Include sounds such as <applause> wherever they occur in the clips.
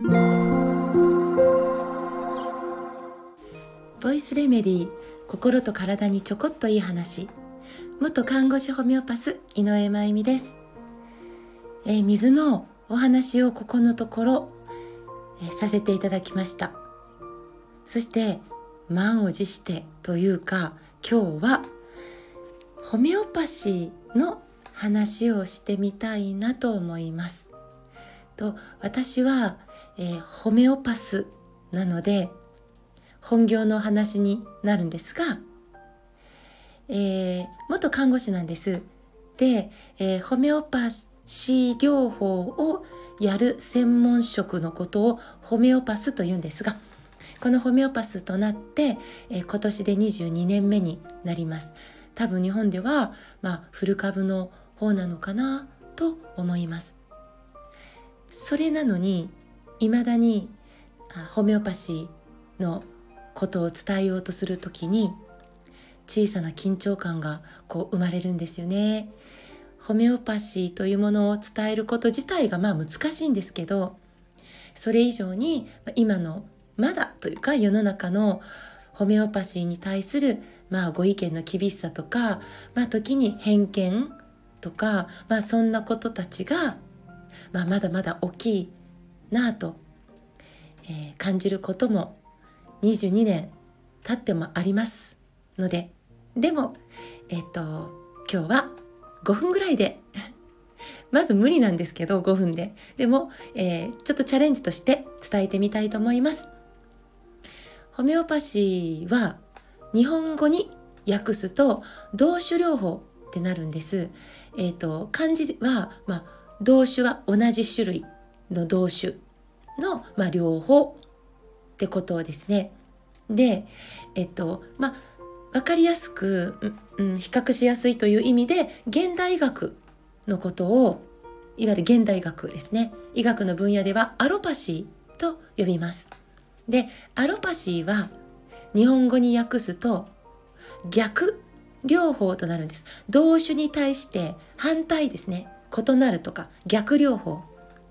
ボイスレメディー心と体にちょこっといい話。元看護師ホメオパス井上真由美です、えー、水のお話をここのところ、えー、させていただきました。そして満を持してというか今日はホメオパシーの話をしてみたいなと思います。と私は、えー、ホメオパスなので本業の話になるんですが、えー、元看護師なんです。で、えー、ホメオパシー療法をやる専門職のことをホメオパスと言うんですがこのホメオパスとなって、えー、今年で22年目になります多分日本では、まあ、フル株の方なのかなと思いますそれなのにいまだにホメオパシーのことを伝えようとする時に小さな緊張感がこう生まれるんですよね。ホメオパシーというものを伝えること自体がまあ難しいんですけどそれ以上に今のまだというか世の中のホメオパシーに対するまあご意見の厳しさとか、まあ、時に偏見とか、まあ、そんなことたちが、まあ、まだまだ大きいなぁと、えー、感じることも22年経ってもありますのででもえっ、と今日は5分ぐらいで <laughs> まず無理なんですけど5分で。でも、えー、ちょっとチャレンジとして伝えてみたいと思います。ホメオパシーは日本語に訳すと同種療法ってなるんです。えっ、ー、と漢字はまあ同種は同じ種類の同種の、まあ、両方ってことですね。でえっとまあ分かりやすく、うん、比較しやすいという意味で現代学のことをいわゆる現代学ですね医学の分野ではアロパシーと呼びます。でアロパシーは日本語に訳すと逆療法となるんです。同種に対して反対ですね異なるとか逆療法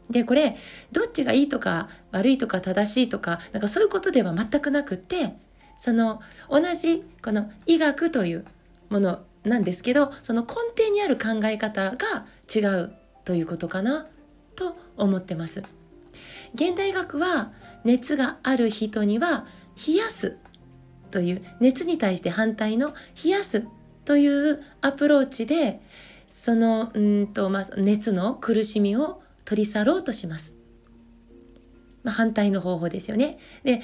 でこれどっちがいいとか悪いとか正しいとかなんかそういうことでは全くなくってその同じこの医学というものなんですけどその根底にある考え方が違うということかなと思ってます。現代学は熱がある人には冷やすという熱に対して反対の冷やすというアプローチでそのうんと、まあ、熱の苦しみを取り去ろうとします。まあ、反対の方法ですよね。で、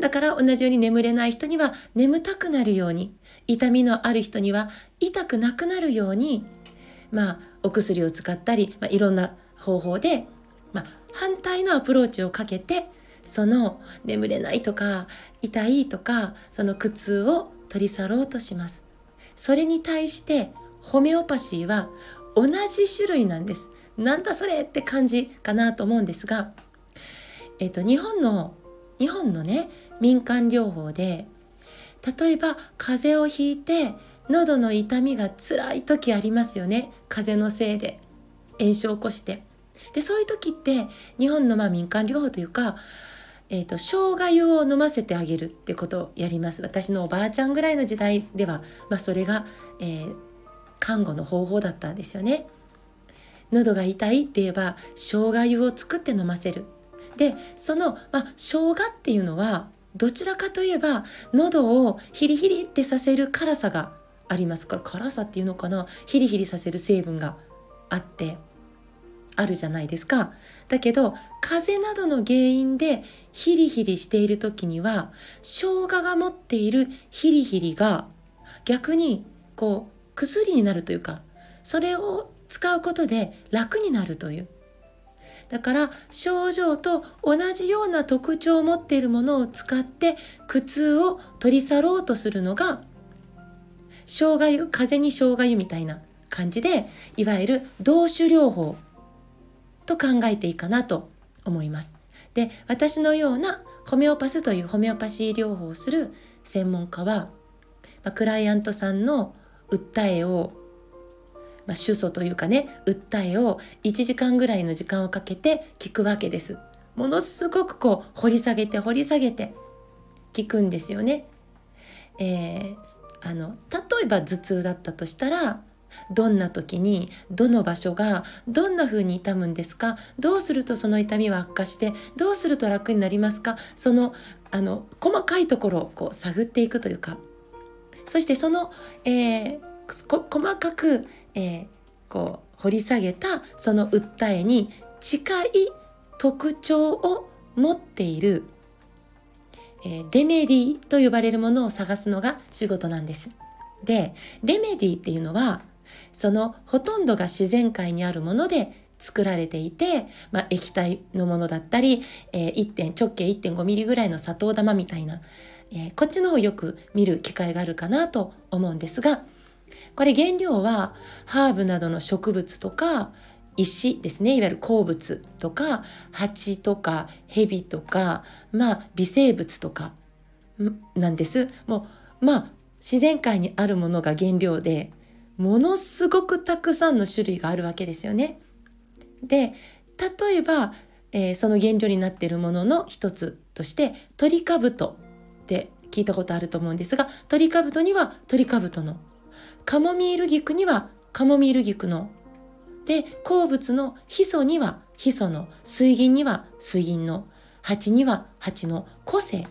だから同じように眠れない人には眠たくなるように、痛みのある人には痛くなくなるように、まあ、お薬を使ったり、まあ、いろんな方法で、まあ、反対のアプローチをかけて、その眠れないとか痛いとかその苦痛を取り去ろうとします。それに対してホメオパシーは同じ種類なんです。なんだそれって感じかなと思うんですが、えっと、日本の日本のね民間療法で例えば風邪をひいて喉の痛みが辛い時ありますよね。風邪のせいで炎症を起こして。でそういう時って日本のまあ民間療法というか、えーと、生姜湯を飲ませてあげるってことをやります。私のおばあちゃんぐらいの時代では、まあ、それが、えー、看護の方法だったんですよね。喉が痛いって言えば生姜湯を作って飲ませるでその、まあ、生姜っていうのはどちらかといえば喉をヒリヒリってさせる辛さがありますから辛さっていうのかな？ヒリヒリさせる成分があってあるじゃないですか。だけど風邪などの原因でヒリヒリしている時には生姜が持っているヒリヒリが逆にこう薬になるというかそれを使うことで楽になるという。だから症状と同じような特徴を持っているものを使って苦痛を取り去ろうとするのが生姜湯風に生姜湯みたいな感じでいわゆる同種療法と考えていいかなと思います。で私のようなホメオパスというホメオパシー療法をする専門家は、まあ、クライアントさんの訴えをまあ、主訴というかね訴えを1時間ぐらいの時間をかけて聞くわけです。ものすごくこう掘り下げて掘り下げて聞くんですよね。えー、あの例えば頭痛だったとしたらどんな時にどの場所がどんな風に痛むんですかどうするとその痛みは悪化してどうすると楽になりますかそのあの細かいところをこう探っていくというかそしてその、えー、細かく、えー、こう掘り下げたその訴えに近い特徴を持っている、えー、レメディと呼ばれるものを探すのが仕事なんです。でレメディっていうのはそのほとんどが自然界にあるもので作られていて、まあ、液体のものだったり、えー、1直径1.5ミリぐらいの砂糖玉みたいな、えー、こっちの方よく見る機会があるかなと思うんですがこれ原料はハーブなどの植物とか石ですね。いわゆる鉱物とか蜂とか蛇とかまあ微生物とかなんです。もうまあ自然界にあるものが原料でものすごくたくさんの種類があるわけですよね。で例えば、えー、その原料になっているものの一つとしてトリカブト。って聞いたことあると思うんですがトリカブトにはトリカブトのカモミール菊にはカモミール菊ので鉱物のヒ素にはヒ素の水銀には水銀の蜂には蜂の個性、ね、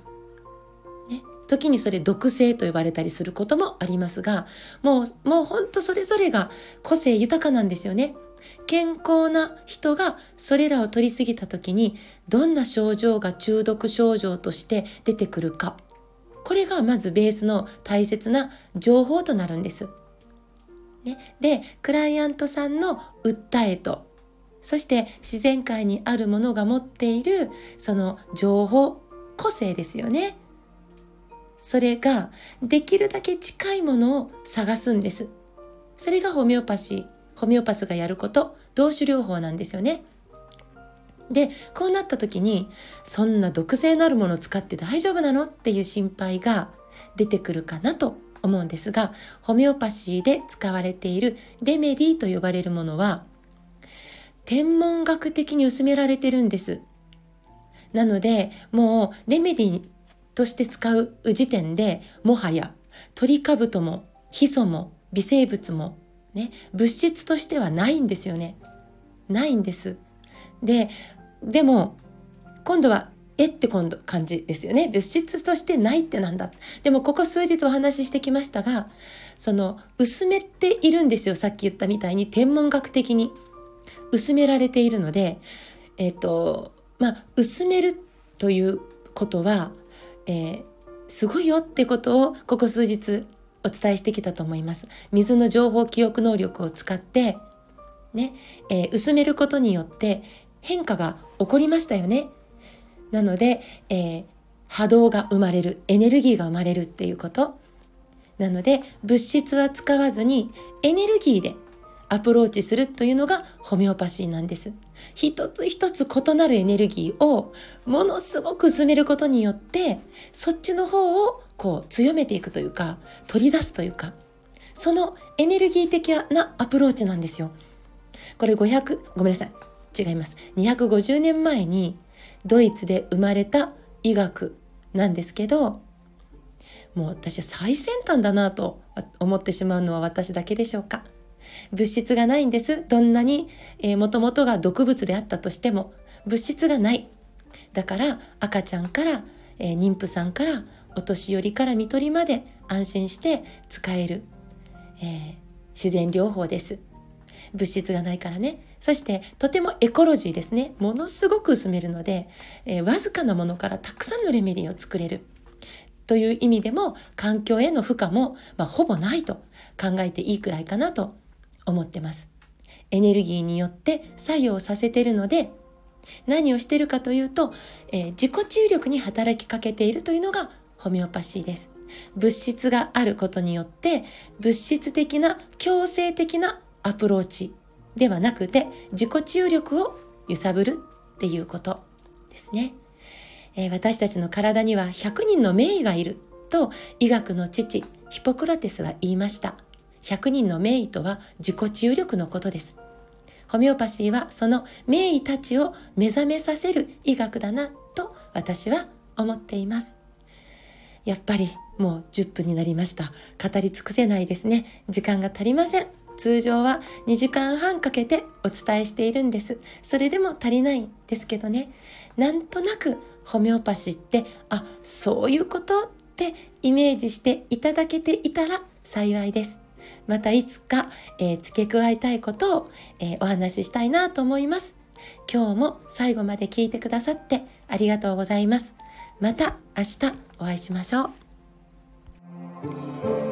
時にそれ毒性と呼ばれたりすることもありますがもうもうほんとそれぞれが個性豊かなんですよね。健康な人がそれらを取りすぎた時にどんな症状が中毒症状として出てくるかこれがまずベースの大切な情報となるんです。ね、でクライアントさんの訴えとそして自然界にあるものが持っているその情報個性ですよね。それができるだけ近いものを探すんです。それがホメオパシー、ホメオパスがやること、同種療法なんですよね。で、こうなった時に、そんな毒性のあるものを使って大丈夫なのっていう心配が出てくるかなと思うんですがホメオパシーで使われているレメディと呼ばれるものは天文学的に薄められてるんです。なのでもうレメディとして使う時点でもはやトリカブトもヒ素も微生物もね物質としてはないんですよね。ないんです。ででも今度はえって今度感じですよね。物質としてないってなんだ。でもここ数日お話ししてきましたがその薄めているんですよ。さっき言ったみたいに天文学的に。薄められているのでえっ、ー、とまあ薄めるということは、えー、すごいよってことをここ数日お伝えしてきたと思います。水の情報記憶能力を使ってね、えー、薄めることによって変化が起こりましたよねなので、えー、波動が生まれるエネルギーが生まれるっていうことなので物質は使わずにエネルギーでアプローチするというのがホメオパシーなんです。一つ一つ異なるエネルギーをものすごく薄めることによってそっちの方をこう強めていくというか取り出すというかそのエネルギー的なアプローチなんですよ。これ500ごめんなさい違います。250年前にドイツで生まれた医学なんですけどもう私は最先端だなと思ってしまうのは私だけでしょうか。物質がないんです。どんなにもともとが毒物であったとしても物質がない。だから赤ちゃんから、えー、妊婦さんからお年寄りから看取りまで安心して使える、えー、自然療法です。物質がないからね。そしてとてもエコロジーですね。ものすごく薄めるので、えー、わずかなものからたくさんのレメディーを作れる。という意味でも環境への負荷も、まあ、ほぼないと考えていいくらいかなと思ってます。エネルギーによって作用させてるので何をしてるかというと、えー、自己注力に働きかけているというのがホメオパシーです。物質があることによって物質的な強制的なアプローチではなくて自己注力を揺さぶるっていうことですね、えー、私たちの体には100人の名医がいると医学の父ヒポクラテスは言いました。100人の名医とは自己注力のことです。ホメオパシーはその名医たちを目覚めさせる医学だなと私は思っています。やっぱりもう10分になりました。語り尽くせないですね。時間が足りません。通常は2時間半かけてお伝えしているんです。それでも足りないんですけどね。なんとなくホメオパシーってあそういうことってイメージしていただけていたら幸いです。またいつか、えー、付け加えたいことを、えー、お話ししたいなと思います。今日も最後まで聞いてくださってありがとうございます。また明日お会いしましょう。